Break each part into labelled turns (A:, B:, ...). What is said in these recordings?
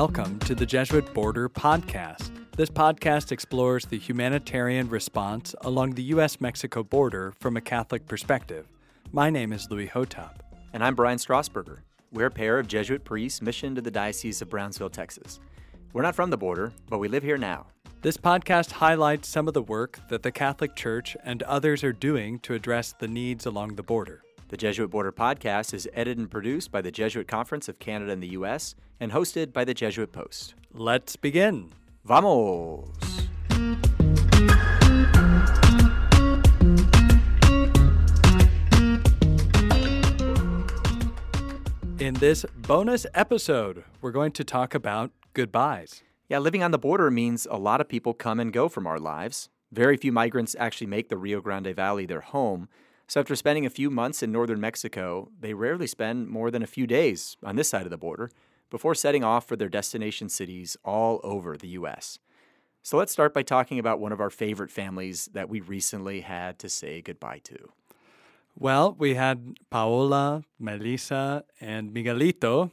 A: welcome to the Jesuit Border Podcast. This podcast explores the humanitarian response along the U.S. Mexico border from a Catholic perspective. My name is Louis Hotop.
B: And I'm Brian Strasburger. We're a pair of Jesuit priests missioned to the Diocese of Brownsville, Texas. We're not from the border, but we live here now.
A: This podcast highlights some of the work that the Catholic Church and others are doing to address the needs along the border.
B: The Jesuit Border Podcast is edited and produced by the Jesuit Conference of Canada and the U.S. and hosted by the Jesuit Post.
A: Let's begin.
B: Vamos!
A: In this bonus episode, we're going to talk about goodbyes.
B: Yeah, living on the border means a lot of people come and go from our lives. Very few migrants actually make the Rio Grande Valley their home. So, after spending a few months in northern Mexico, they rarely spend more than a few days on this side of the border before setting off for their destination cities all over the U.S. So, let's start by talking about one of our favorite families that we recently had to say goodbye to.
A: Well, we had Paola, Melissa, and Miguelito,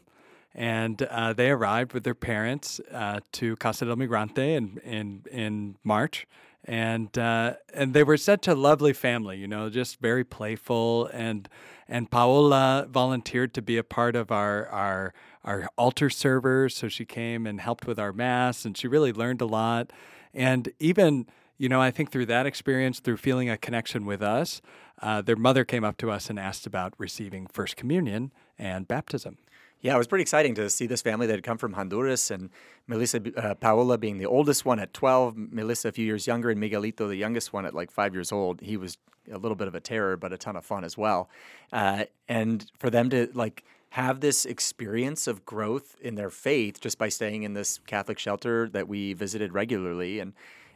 A: and uh, they arrived with their parents uh, to Casa del Migrante in, in, in March and uh, and they were such a lovely family, you know, just very playful. And and Paola volunteered to be a part of our our our altar servers, so she came and helped with our mass, and she really learned a lot. And even you know, I think through that experience, through feeling a connection with us, uh, their mother came up to us and asked about receiving First Communion and baptism.
B: Yeah, it was pretty exciting to see this family that had come from Honduras and Melissa uh, Paola being the oldest one at 12, Melissa a few years younger, and Miguelito, the youngest one at like five years old. He was a little bit of a terror, but a ton of fun as well. Uh, and for them to like have this experience of growth in their faith just by staying in this Catholic shelter that we visited regularly and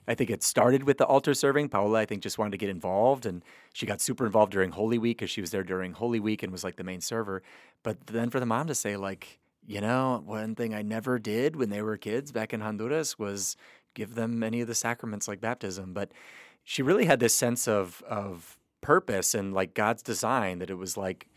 B: I think it started with the altar serving. Paola, I think, just wanted to get involved, and she got super involved during Holy Week because she was there during Holy Week and was like the main server. But then for the mom to say, like, you know, one thing I never did when they were kids back in Honduras was give them any of the sacraments like baptism. But she really had this sense of of purpose and like God's design that it was like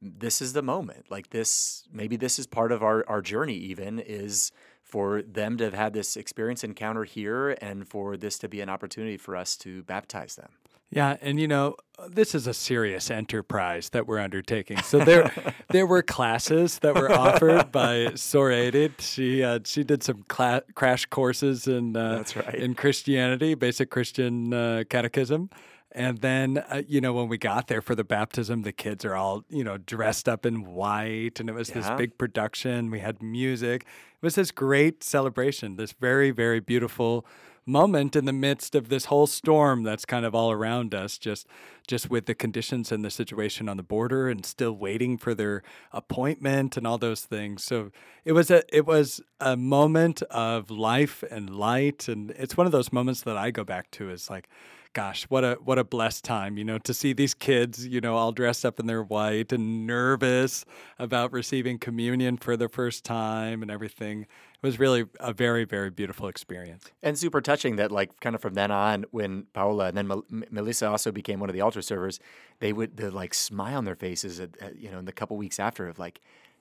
B: this is the moment. Like this, maybe this is part of our our journey. Even is for them to have had this experience encounter here and for this to be an opportunity for us to baptize them.
A: Yeah, and you know, this is a serious enterprise that we're undertaking. So there, there were classes that were offered by Sorated. She uh, she did some cla- crash courses in
B: uh, that's right
A: in Christianity, basic Christian uh, catechism. And then, uh, you know, when we got there for the baptism, the kids are all, you know, dressed up in white, and it was yeah. this big production. We had music. It was this great celebration, this very, very beautiful moment in the midst of this whole storm that's kind of all around us just just with the conditions and the situation on the border and still waiting for their appointment and all those things so it was a it was a moment of life and light and it's one of those moments that I go back to is like gosh, what a what a blessed time, you know, to see these kids, you know, all dressed up in their white and nervous about receiving communion for the first time and everything. It was really a very very beautiful experience.
B: And super touching that like kind of from then on when Paola and then Mel- Melissa also became one of the altar servers, they would the like smile on their faces at, at, you know, in the couple weeks after of like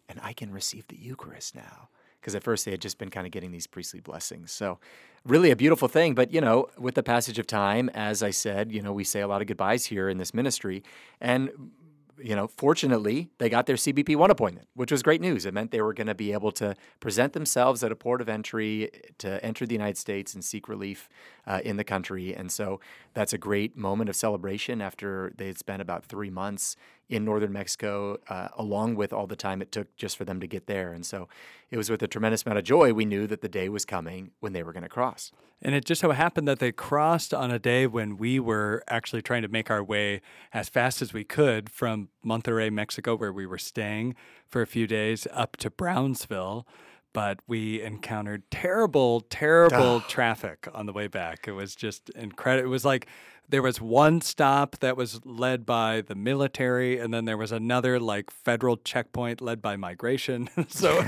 B: and I can receive the Eucharist now because at first they had just been kind of getting these priestly blessings. So, really a beautiful thing. But, you know, with the passage of time, as I said, you know, we say a lot of goodbyes here in this ministry. And you know, fortunately, they got their CBP one appointment, which was great news. It meant they were going to be able to present themselves at a port of entry to enter the United States and seek relief uh, in the country. And so that's a great moment of celebration after they had spent about three months in northern Mexico, uh, along with all the time it took just for them to get there. And so it was with a tremendous amount of joy we knew that the day was coming when they were going to cross.
A: And it just so happened that they crossed on a day when we were actually trying to make our way as fast as we could from Monterrey, Mexico, where we were staying for a few days, up to Brownsville but we encountered terrible, terrible ah. traffic on the way back. It was just incredible. It was like there was one stop that was led by the military, and then there was another like federal checkpoint led by migration. so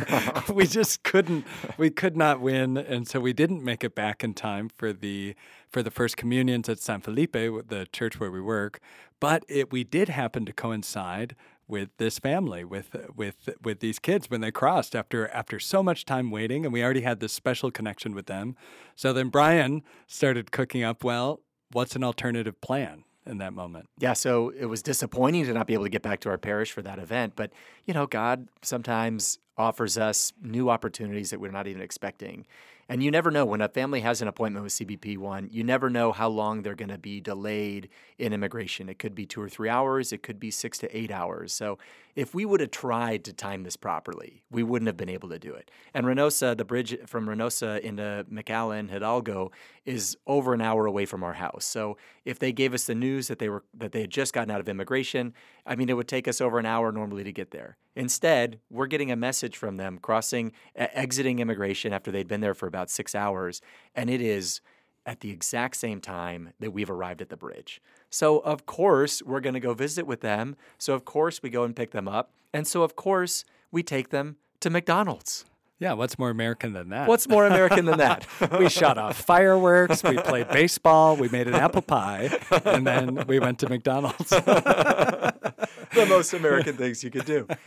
A: we just couldn't, we could not win, and so we didn't make it back in time for the for the first communions at San Felipe, the church where we work. But it, we did happen to coincide with this family, with with with these kids when they crossed after after so much time waiting, and we already had this special connection with them. So then Brian started cooking up. Well, what's an alternative plan? in that moment.
B: Yeah, so it was disappointing to not be able to get back to our parish for that event, but you know, God sometimes offers us new opportunities that we're not even expecting. And you never know when a family has an appointment with CBP1, you never know how long they're going to be delayed in immigration. It could be two or three hours, it could be six to eight hours. So if we would have tried to time this properly, we wouldn't have been able to do it. And Reynosa, the bridge from Reynosa into McAllen, Hidalgo, is over an hour away from our house. So if they gave us the news that they were that they had just gotten out of immigration, I mean, it would take us over an hour normally to get there. Instead, we're getting a message from them crossing, exiting immigration after they'd been there for about six hours, and it is at the exact same time that we've arrived at the bridge. So, of course, we're going to go visit with them. So, of course, we go and pick them up. And so, of course, we take them to McDonald's.
A: Yeah, what's more American than that?
B: What's more American than that?
A: we shot off fireworks, we played baseball, we made an apple pie, and then we went to McDonald's.
B: the most American things you could do.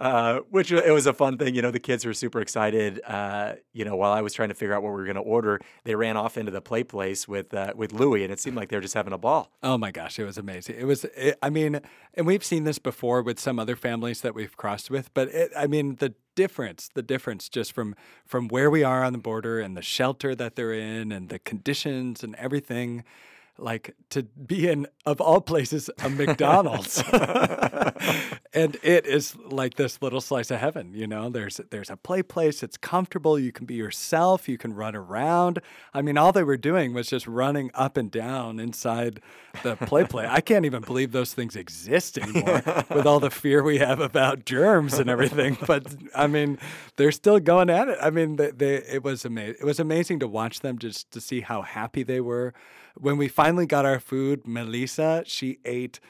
B: Uh, which it was a fun thing. You know, the kids were super excited. Uh, you know, while I was trying to figure out what we were going to order, they ran off into the play place with uh, with Louie, and it seemed like they were just having a ball.
A: Oh my gosh, it was amazing. It was. It, I mean, and we've seen this before with some other families that we've crossed with, but it, I mean, the difference the difference just from from where we are on the border and the shelter that they're in and the conditions and everything like to be in of all places a McDonald's. and it is like this little slice of heaven, you know. There's there's a play place, it's comfortable, you can be yourself, you can run around. I mean, all they were doing was just running up and down inside the play place. I can't even believe those things exist anymore with all the fear we have about germs and everything, but I mean, they're still going at it. I mean, they, they it was amazing. It was amazing to watch them just to see how happy they were when we finally got our food, Melissa, she ate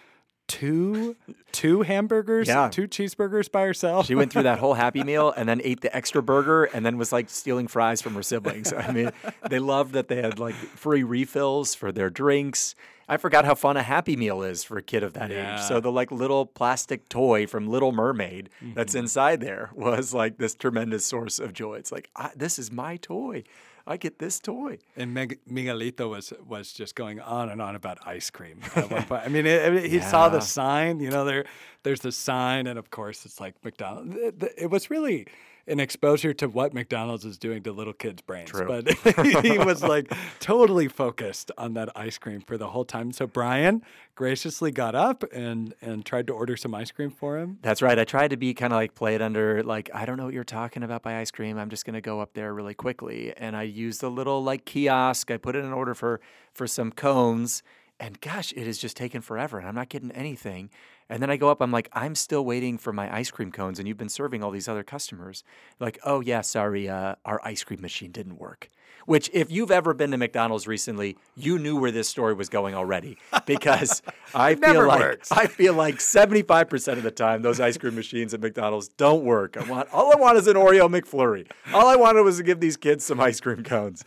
A: two two hamburgers, yeah. two cheeseburgers by herself.
B: She went through that whole happy meal and then ate the extra burger and then was like stealing fries from her siblings. I mean, they loved that they had like free refills for their drinks. I forgot how fun a Happy Meal is for a kid of that yeah. age. So the like little plastic toy from Little Mermaid mm-hmm. that's inside there was like this tremendous source of joy. It's like this is my toy. I get this toy.
A: And Meg- Miguelito was was just going on and on about ice cream at one point. I mean, it, it, he yeah. saw the sign. You know, there there's the sign, and of course, it's like McDonald's. It, it was really an exposure to what McDonald's is doing to little kids' brains.
B: True.
A: But he was like totally focused on that ice cream for the whole time. So Brian graciously got up and and tried to order some ice cream for him.
B: That's right. I tried to be kind of like play it under like I don't know what you're talking about by ice cream. I'm just gonna go up there really quickly, and I used a little like kiosk. I put in an order for for some cones, and gosh, it has just taken forever, and I'm not getting anything. And then I go up, I'm like, I'm still waiting for my ice cream cones, and you've been serving all these other customers. Like, oh, yeah, sorry, uh, our ice cream machine didn't work. Which, if you've ever been to McDonald's recently, you knew where this story was going already. Because I feel like
A: works.
B: I feel like 75% of the time those ice cream machines at McDonald's don't work. I want all I want is an Oreo McFlurry. All I wanted was to give these kids some ice cream cones.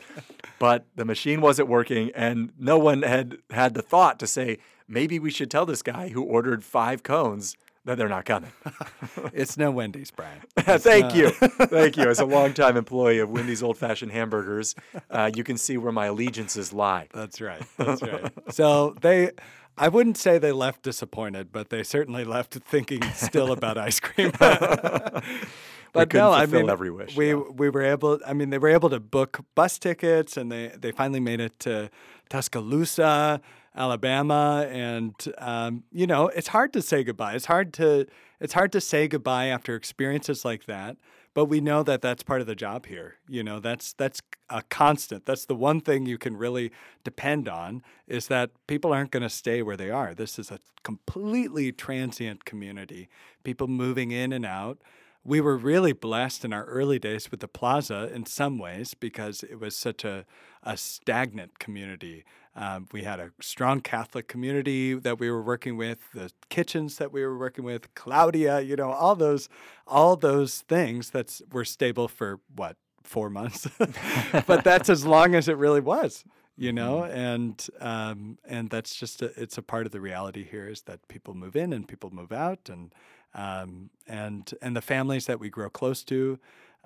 B: But the machine wasn't working, and no one had had the thought to say, maybe we should tell this guy who ordered five cones that they're not coming.
A: it's no Wendy's, Brian.
B: Thank you. Thank you. As a longtime employee of Wendy's Old Fashioned Hamburgers, uh, you can see where my allegiances lie.
A: That's right. That's right. so they. I wouldn't say they left disappointed, but they certainly left thinking still about ice cream.
B: but no, I mean, every wish.
A: We yeah. we were able. I mean, they were able to book bus tickets, and they they finally made it to Tuscaloosa Alabama, and um, you know it's hard to say goodbye. It's hard to it's hard to say goodbye after experiences like that. But we know that that's part of the job here. You know that's that's a constant. That's the one thing you can really depend on is that people aren't going to stay where they are. This is a completely transient community. People moving in and out we were really blessed in our early days with the plaza in some ways because it was such a, a stagnant community. Um, we had a strong Catholic community that we were working with, the kitchens that we were working with, Claudia, you know, all those, all those things that were stable for what four months, but that's as long as it really was, you know, mm-hmm. and um, and that's just a, it's a part of the reality here is that people move in and people move out, and um, and and the families that we grow close to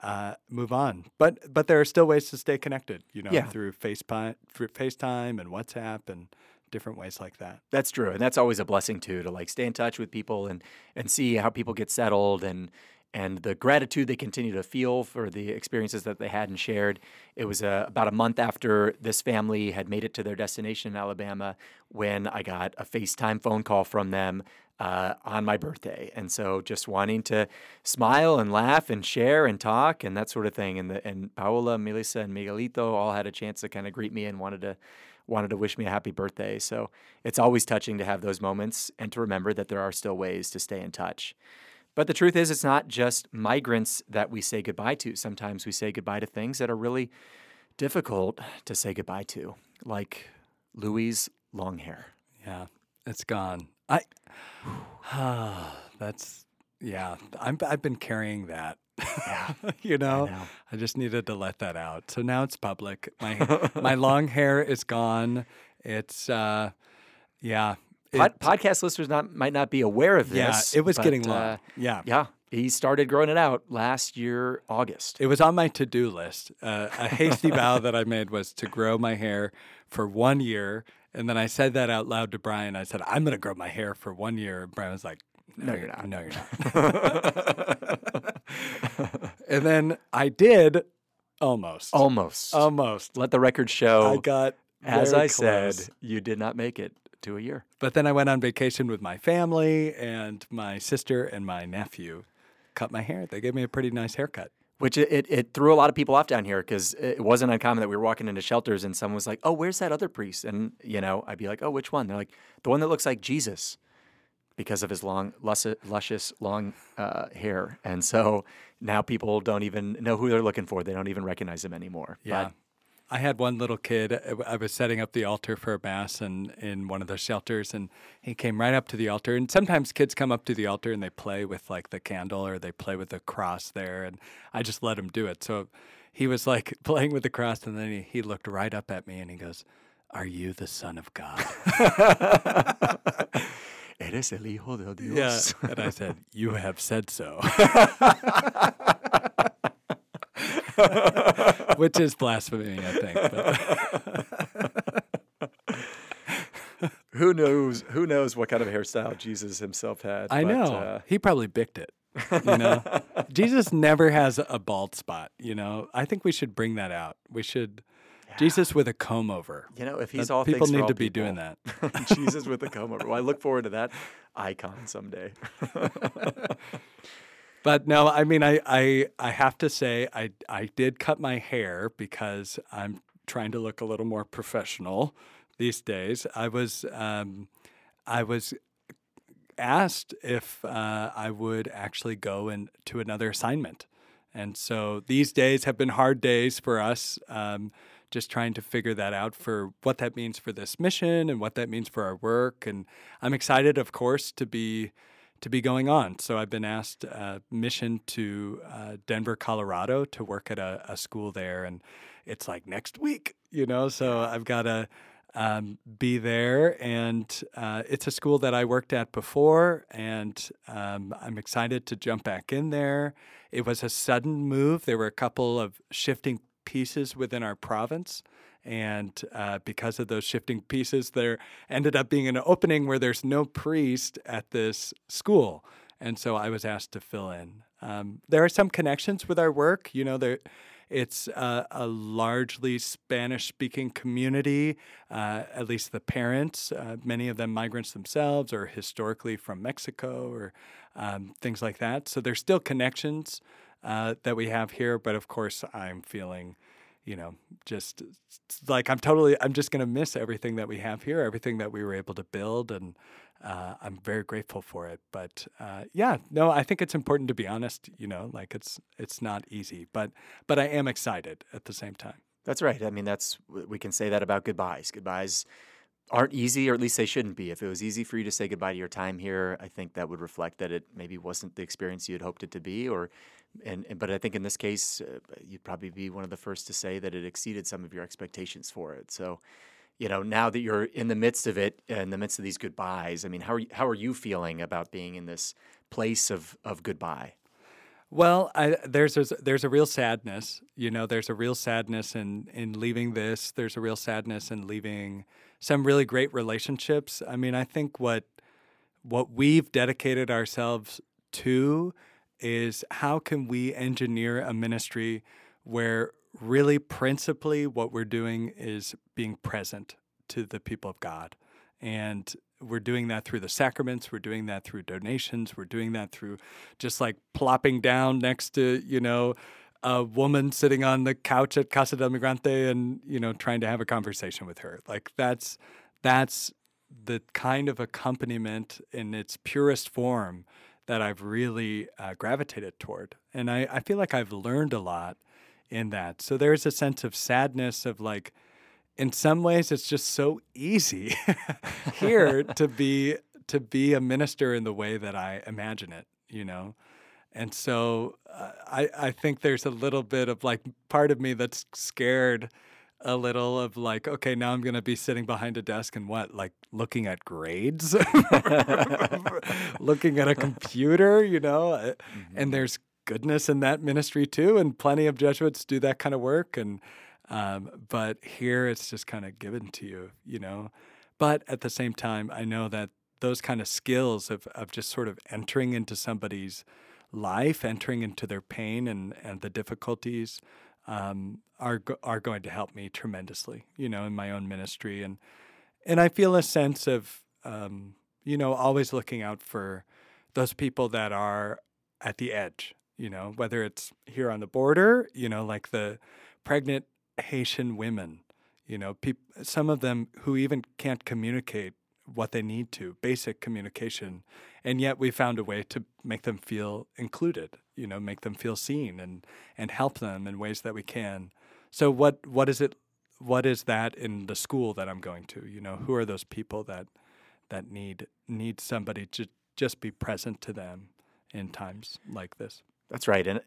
A: uh, move on. But but there are still ways to stay connected, you know,
B: Yeah.
A: through FaceTime, through FaceTime and WhatsApp and different ways like that.
B: That's true, and that's always a blessing too to like stay in touch with people and and see how people get settled and and the gratitude they continue to feel for the experiences that they had and shared. It was uh, about a month after this family had made it to their destination in Alabama when I got a FaceTime phone call from them uh, on my birthday, and so just wanting to smile and laugh and share and talk and that sort of thing. And the, and Paola, Melissa, and Miguelito all had a chance to kind of greet me and wanted to wanted to wish me a happy birthday. So it's always touching to have those moments and to remember that there are still ways to stay in touch. But the truth is, it's not just migrants that we say goodbye to. Sometimes we say goodbye to things that are really difficult to say goodbye to, like Louis' long hair.
A: Yeah, it's gone. I that's yeah. I'm I've been carrying that.
B: Yeah,
A: you know,
B: know.
A: I just needed to let that out. So now it's public. My my long hair is gone. It's uh, yeah.
B: Pod,
A: it-
B: podcast listeners not might not be aware of this.
A: yeah, it was
B: but,
A: getting long.
B: uh,
A: yeah.
B: yeah, he started growing it out last year, August.
A: It was on my to do list. Uh, a hasty vow that I made was to grow my hair for one year. And then I said that out loud to Brian. I said, I'm going to grow my hair for one year. And Brian was like,
B: No, you're not.
A: No, you're not. and then I did almost.
B: Almost.
A: Almost.
B: Let the record show.
A: I got,
B: as I said, you did not make it to a year.
A: But then I went on vacation with my family, and my sister and my nephew cut my hair. They gave me a pretty nice haircut.
B: Which it, it, it threw a lot of people off down here because it wasn't uncommon that we were walking into shelters and someone was like, "Oh, where's that other priest?" And you know, I'd be like, "Oh, which one?" They're like, "The one that looks like Jesus," because of his long, luscious, luscious long uh, hair. And so now people don't even know who they're looking for. They don't even recognize him anymore.
A: Yeah. I had one little kid. uh, I was setting up the altar for a mass and in one of the shelters, and he came right up to the altar. And sometimes kids come up to the altar and they play with like the candle or they play with the cross there, and I just let him do it. So he was like playing with the cross, and then he, he looked right up at me and he goes, "Are you the Son of God?"
B: Eres el hijo de Dios.
A: yeah, and I said, "You have said so." Which is blasphemy, I think.
B: Who knows? Who knows what kind of hairstyle Jesus himself had?
A: I
B: but,
A: know.
B: uh,
A: he probably bicked it. You know, Jesus never has a bald spot. You know, I think we should bring that out. We should Jesus with a comb over.
B: you know, if he's
A: That
B: all
A: people need
B: all
A: to be
B: people,
A: doing that.
B: Jesus with a comb over. Well, I look forward to that icon someday.
A: But no, I mean, I, I, I have to say, I, I did cut my hair because I'm trying to look a little more professional these days. I was, um, I was asked if uh, I would actually go in to another assignment, and so these days have been hard days for us. Um, just trying to figure that out for what that means for this mission and what that means for our work. And I'm excited, of course, to be to be going on. So I've been asked a mission to uh, Denver, Colorado, to work at a, a school there, and it's like next week, you know. So I've got to um, be there, and uh, it's a school that I worked at before, and um, I'm excited to jump back in there. It was a sudden move. There were a couple of shifting pieces within our province. And uh, because of those shifting pieces, there ended up being an opening where there's no priest at this school. And so I was asked to fill in. Um, there are some connections with our work. You know, there, it's uh, a largely Spanish speaking community, uh, at least the parents, uh, many of them migrants themselves or historically from Mexico or um, things like that. So there's still connections uh, that we have here. But of course, I'm feeling you know, just like I'm totally, I'm just going to miss everything that we have here, everything that we were able to build. And uh, I'm very grateful for it. But uh, yeah, no, I think it's important to be honest, you know, like it's, it's not easy, but, but I am excited at the same time.
B: That's right. I mean, that's we can say that about goodbyes. Goodbyes aren't easy, or at least they shouldn't be. If it was easy for you to say goodbye to your time here, I think that would reflect that it maybe wasn't the experience you had hoped it to be, or and, and but I think in this case, uh, you'd probably be one of the first to say that it exceeded some of your expectations for it. So, you know, now that you're in the midst of it, in the midst of these goodbyes, I mean, how are you, how are you feeling about being in this place of of goodbye?
A: Well, I, there's a, there's a real sadness. You know, there's a real sadness in in leaving this. There's a real sadness in leaving some really great relationships. I mean, I think what what we've dedicated ourselves to is how can we engineer a ministry where really principally what we're doing is being present to the people of God. And we're doing that through the sacraments, we're doing that through donations, we're doing that through just like plopping down next to, you know, a woman sitting on the couch at Casa del Migrante and, you know, trying to have a conversation with her. Like that's that's the kind of accompaniment in its purest form that I've really uh, gravitated toward. And I, I feel like I've learned a lot in that. So there's a sense of sadness of like, in some ways, it's just so easy here to be to be a minister in the way that I imagine it, you know. And so uh, I I think there's a little bit of like part of me that's scared a little of like, okay, now I'm gonna be sitting behind a desk and what, like looking at grades, looking at a computer, you know. Uh, mm-hmm. And there's goodness in that ministry too, and plenty of Jesuits do that kind of work. And um, but here it's just kind of given to you, you know. But at the same time, I know that those kind of skills of of just sort of entering into somebody's life, entering into their pain and and the difficulties, um, are are going to help me tremendously, you know, in my own ministry. And and I feel a sense of um, you know always looking out for those people that are at the edge you know, whether it's here on the border, you know, like the pregnant Haitian women, you know, peop- some of them who even can't communicate what they need to, basic communication. And yet we found a way to make them feel included, you know, make them feel seen and, and help them in ways that we can. So what what is it what is that in the school that I'm going to? You know, who are those people that that need need somebody to just be present to them in times like this?
B: That's right. And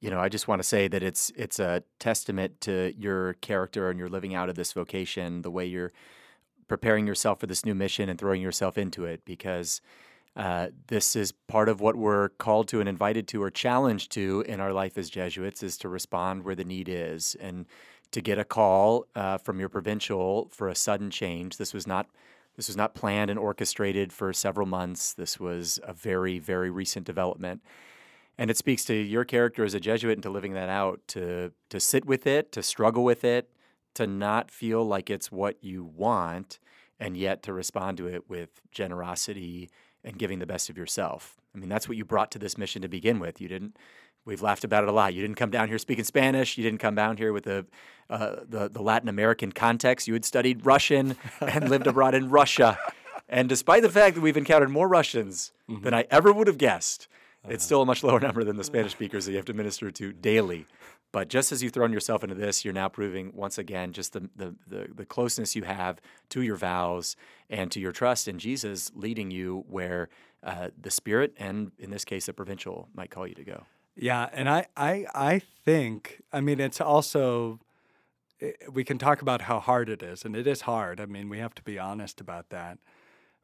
B: you know, I just want to say that it's it's a testament to your character and your living out of this vocation, the way you're preparing yourself for this new mission and throwing yourself into it because uh, this is part of what we're called to and invited to or challenged to in our life as Jesuits is to respond where the need is and to get a call uh, from your provincial for a sudden change. This was not this was not planned and orchestrated for several months. This was a very very recent development and it speaks to your character as a Jesuit and to living that out to to sit with it, to struggle with it, to not feel like it's what you want, and yet to respond to it with generosity and giving the best of yourself. I mean, that's what you brought to this mission to begin with. You didn't. We've laughed about it a lot. You didn't come down here speaking Spanish. You didn't come down here with the, uh, the the Latin American context. You had studied Russian and lived abroad in Russia. And despite the fact that we've encountered more Russians mm-hmm. than I ever would have guessed, it's still a much lower number than the Spanish speakers that you have to minister to daily. But just as you've thrown yourself into this, you're now proving once again just the, the, the, the, closeness you have to your vows and to your trust in Jesus leading you where uh, the Spirit and, in this case, the provincial might call you to go.
A: Yeah. And I, I, I think, I mean, it's also, eh, we can talk about how hard it is, and it is hard. I mean, we have to be honest about that.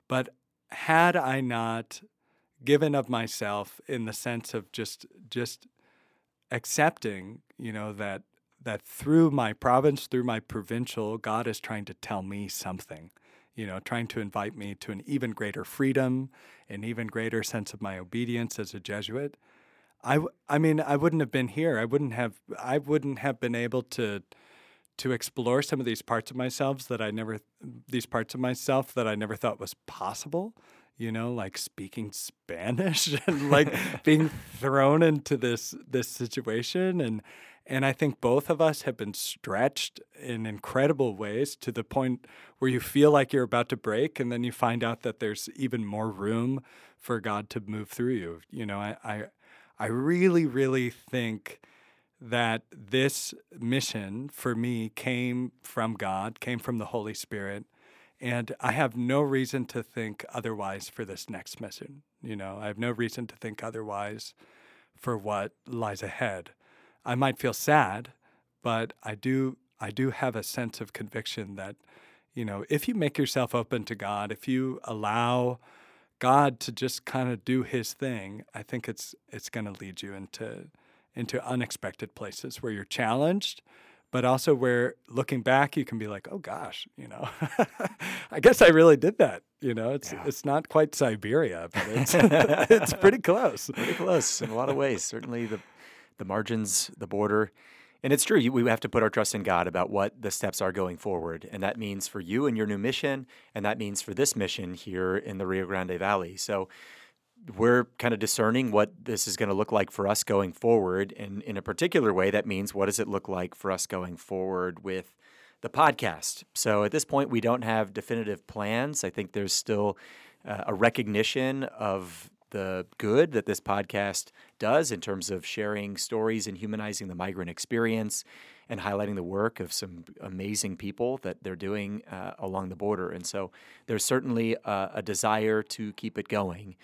A: But had I not given of myself in the sense of just just accepting, you know, that that through my province, through my provincial, God is trying to tell me something, you know, trying to invite me to an even greater freedom, an even greater sense of my obedience as a Jesuit. I, I mean, I wouldn't have been here. I wouldn't have, I wouldn't have been able to, to explore some of these parts of myself that I never, these parts of myself that I never thought was possible you know, like speaking Spanish and like being thrown into this this situation and and I think both of us have been stretched in incredible ways to the point where you feel like you're about to break and then you find out that there's even more room for God to move through you. You know, I I, I really, really think that this mission for me came from God, came from the Holy Spirit and I have no reason to think otherwise for this next mission. You know, I have no reason to think otherwise for what lies ahead. I might feel sad, but I do I do have a sense of conviction that you know, if you make yourself open to God, if you allow God to just kind of do his thing, I think it's it's going to lead you into into unexpected places where you're challenged, but also where looking back you can be like, "Oh gosh, you know, I guess I really did that." You know, it's yeah. it's not quite Siberia, but it's it's pretty close.
B: Pretty close in a lot of ways. Certainly the the margins, the border and it's true, we have to put our trust in God about what the steps are going forward. And that means for you and your new mission, and that means for this mission here in the Rio Grande Valley. So we're kind of discerning what this is going to look like for us going forward. And in a particular way, that means what does it look like for us going forward with the podcast? So at this point, we don't have definitive plans. I think there's still uh, a recognition of the good that this podcast does in terms of sharing stories and humanizing the migrant experience and highlighting the work of some amazing people that they're doing uh, along the border. And so there's certainly a, a desire to keep it going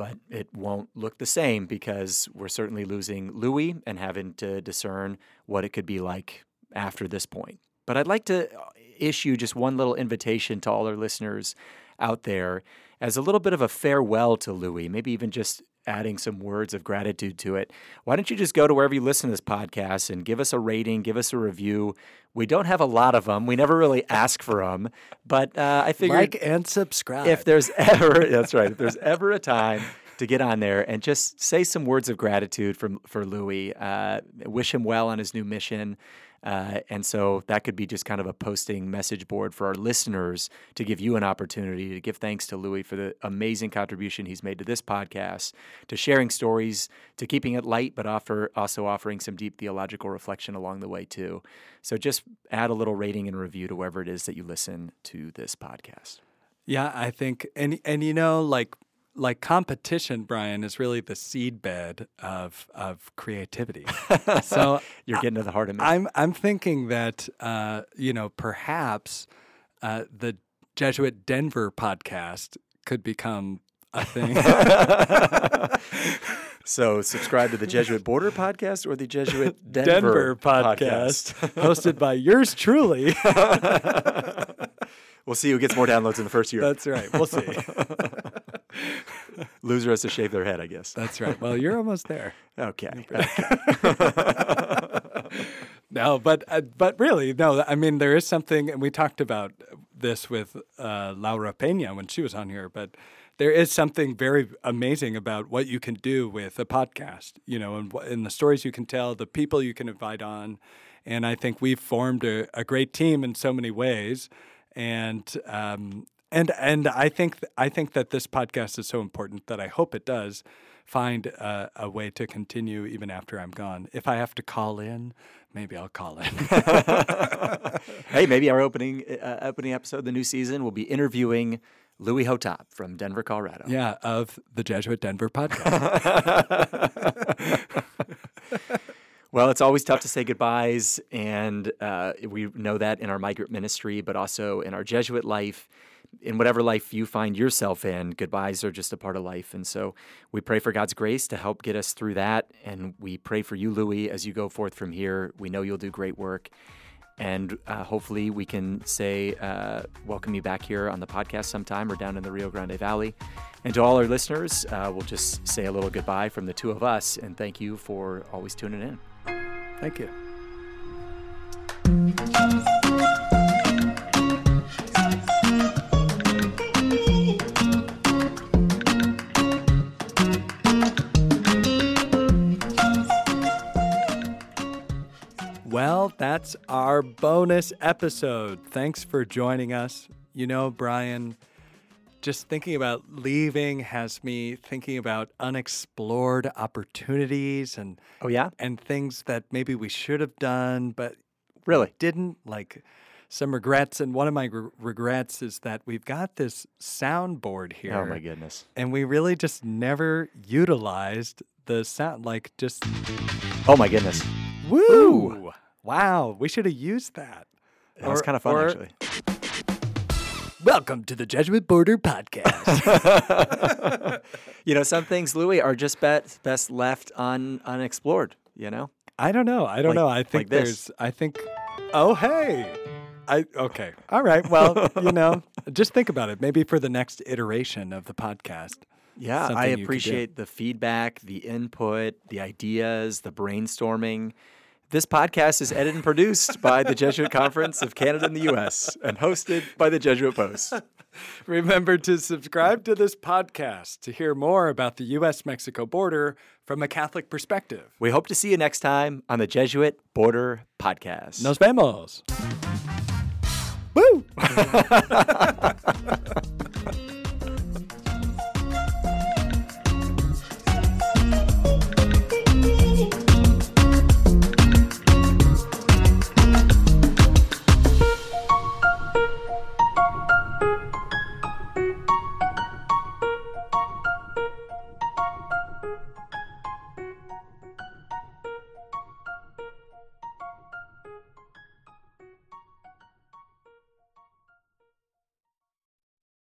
B: but it won't look the same because we're certainly losing Louis and having to discern what it could be like after this point. But I'd like to uh, issue just one little invitation to all our listeners out there as a little bit of a farewell to Louis, maybe even just adding some words of gratitude to it. Why don't you just go to wherever you listen to this podcast and give us a rating, give us a review? We don't have a lot of them. We never really ask for them, but uh, I figured
A: like and subscribe.
B: If there's ever that's right, if there's ever a time to get on there and just say some words of gratitude for for Louis, uh, wish him well on his new mission. Uh, and so that could be just kind of a posting message board for our listeners to give you an opportunity to give thanks to Louis for the amazing contribution he's made to this podcast, to sharing stories, to keeping it light, but offer also offering some deep theological reflection along the way too. So just add a little rating and review to wherever it is that you listen to this podcast.
A: Yeah, I think, and and you know, like like competition, Brian, is really the seedbed of of creativity.
B: so you're getting to the heart of it.
A: I'm I'm thinking that uh, you know perhaps uh, the Jesuit Denver podcast could become a thing.
B: so subscribe to the Jesuit Border podcast or the Jesuit Denver, Denver podcast,
A: podcast. hosted by yours truly.
B: we'll see who gets more downloads in the first year.
A: That's right. We'll see.
B: Loser has to shave their head, I guess.
A: That's right. Well, you're almost there.
B: Okay.
A: no, but uh, but really, no. I mean, there is something, and we talked about this with uh, Laura Pena when she was on here, but there is something very amazing about what you can do with a podcast. You know, and, and the stories you can tell, the people you can invite on, and I think we've formed a, a great team in so many ways. And um, and and I think I think that this podcast is so important that I hope it does find a, a, way to continue even after I'm gone. If I have to call in, maybe I'll call in.
B: hey, maybe our opening uh, opening episode, the new season, will be interviewing Louis Hotop from Denver, Colorado.
A: Yeah, of the Jesuit Denver podcast.
B: well, it's always tough to say goodbyes, and uh, we know that in our migrant ministry, but also in our Jesuit life in whatever life you find yourself in, goodbyes are just a part of life. And so we pray for God's grace to help get us through that. And we pray for you, Louis, as you go forth from here. We know you'll do great work. And uh, hopefully, we can say, uh, welcome you back here on the podcast sometime or down in the Rio Grande Valley. And to all our listeners, uh, we'll just say a little goodbye from the two of us and thank you for always tuning in.
A: Thank you. Well, that's our bonus episode. Thanks for joining us. You know, Brian, just thinking about leaving has me thinking about unexplored opportunities and
B: oh yeah
A: and things that maybe we should have done but
B: really
A: didn't like some regrets and one of my re- regrets is that we've got this soundboard here
B: oh my goodness
A: and we really just never utilized the sound like just
B: oh my goodness
A: Woo! Ooh. Wow, we should have used that.
B: That or, was kind of fun, or, actually.
A: Welcome to the Jesuit Border Podcast.
B: you know, some things, Louis, are just best best left un, unexplored. You know,
A: I don't know. I don't like, know. I think like there's. I think. Oh hey, I okay. All right. Well, you know, just think about it. Maybe for the next iteration of the podcast.
B: Yeah, I appreciate the feedback, the input, the ideas, the brainstorming. This podcast is edited and produced by the Jesuit Conference of Canada and the U.S. and hosted by the Jesuit Post.
A: Remember to subscribe to this podcast to hear more about the U.S. Mexico border from a Catholic perspective.
B: We hope to see you next time on the Jesuit Border Podcast.
A: Nos vemos. Woo!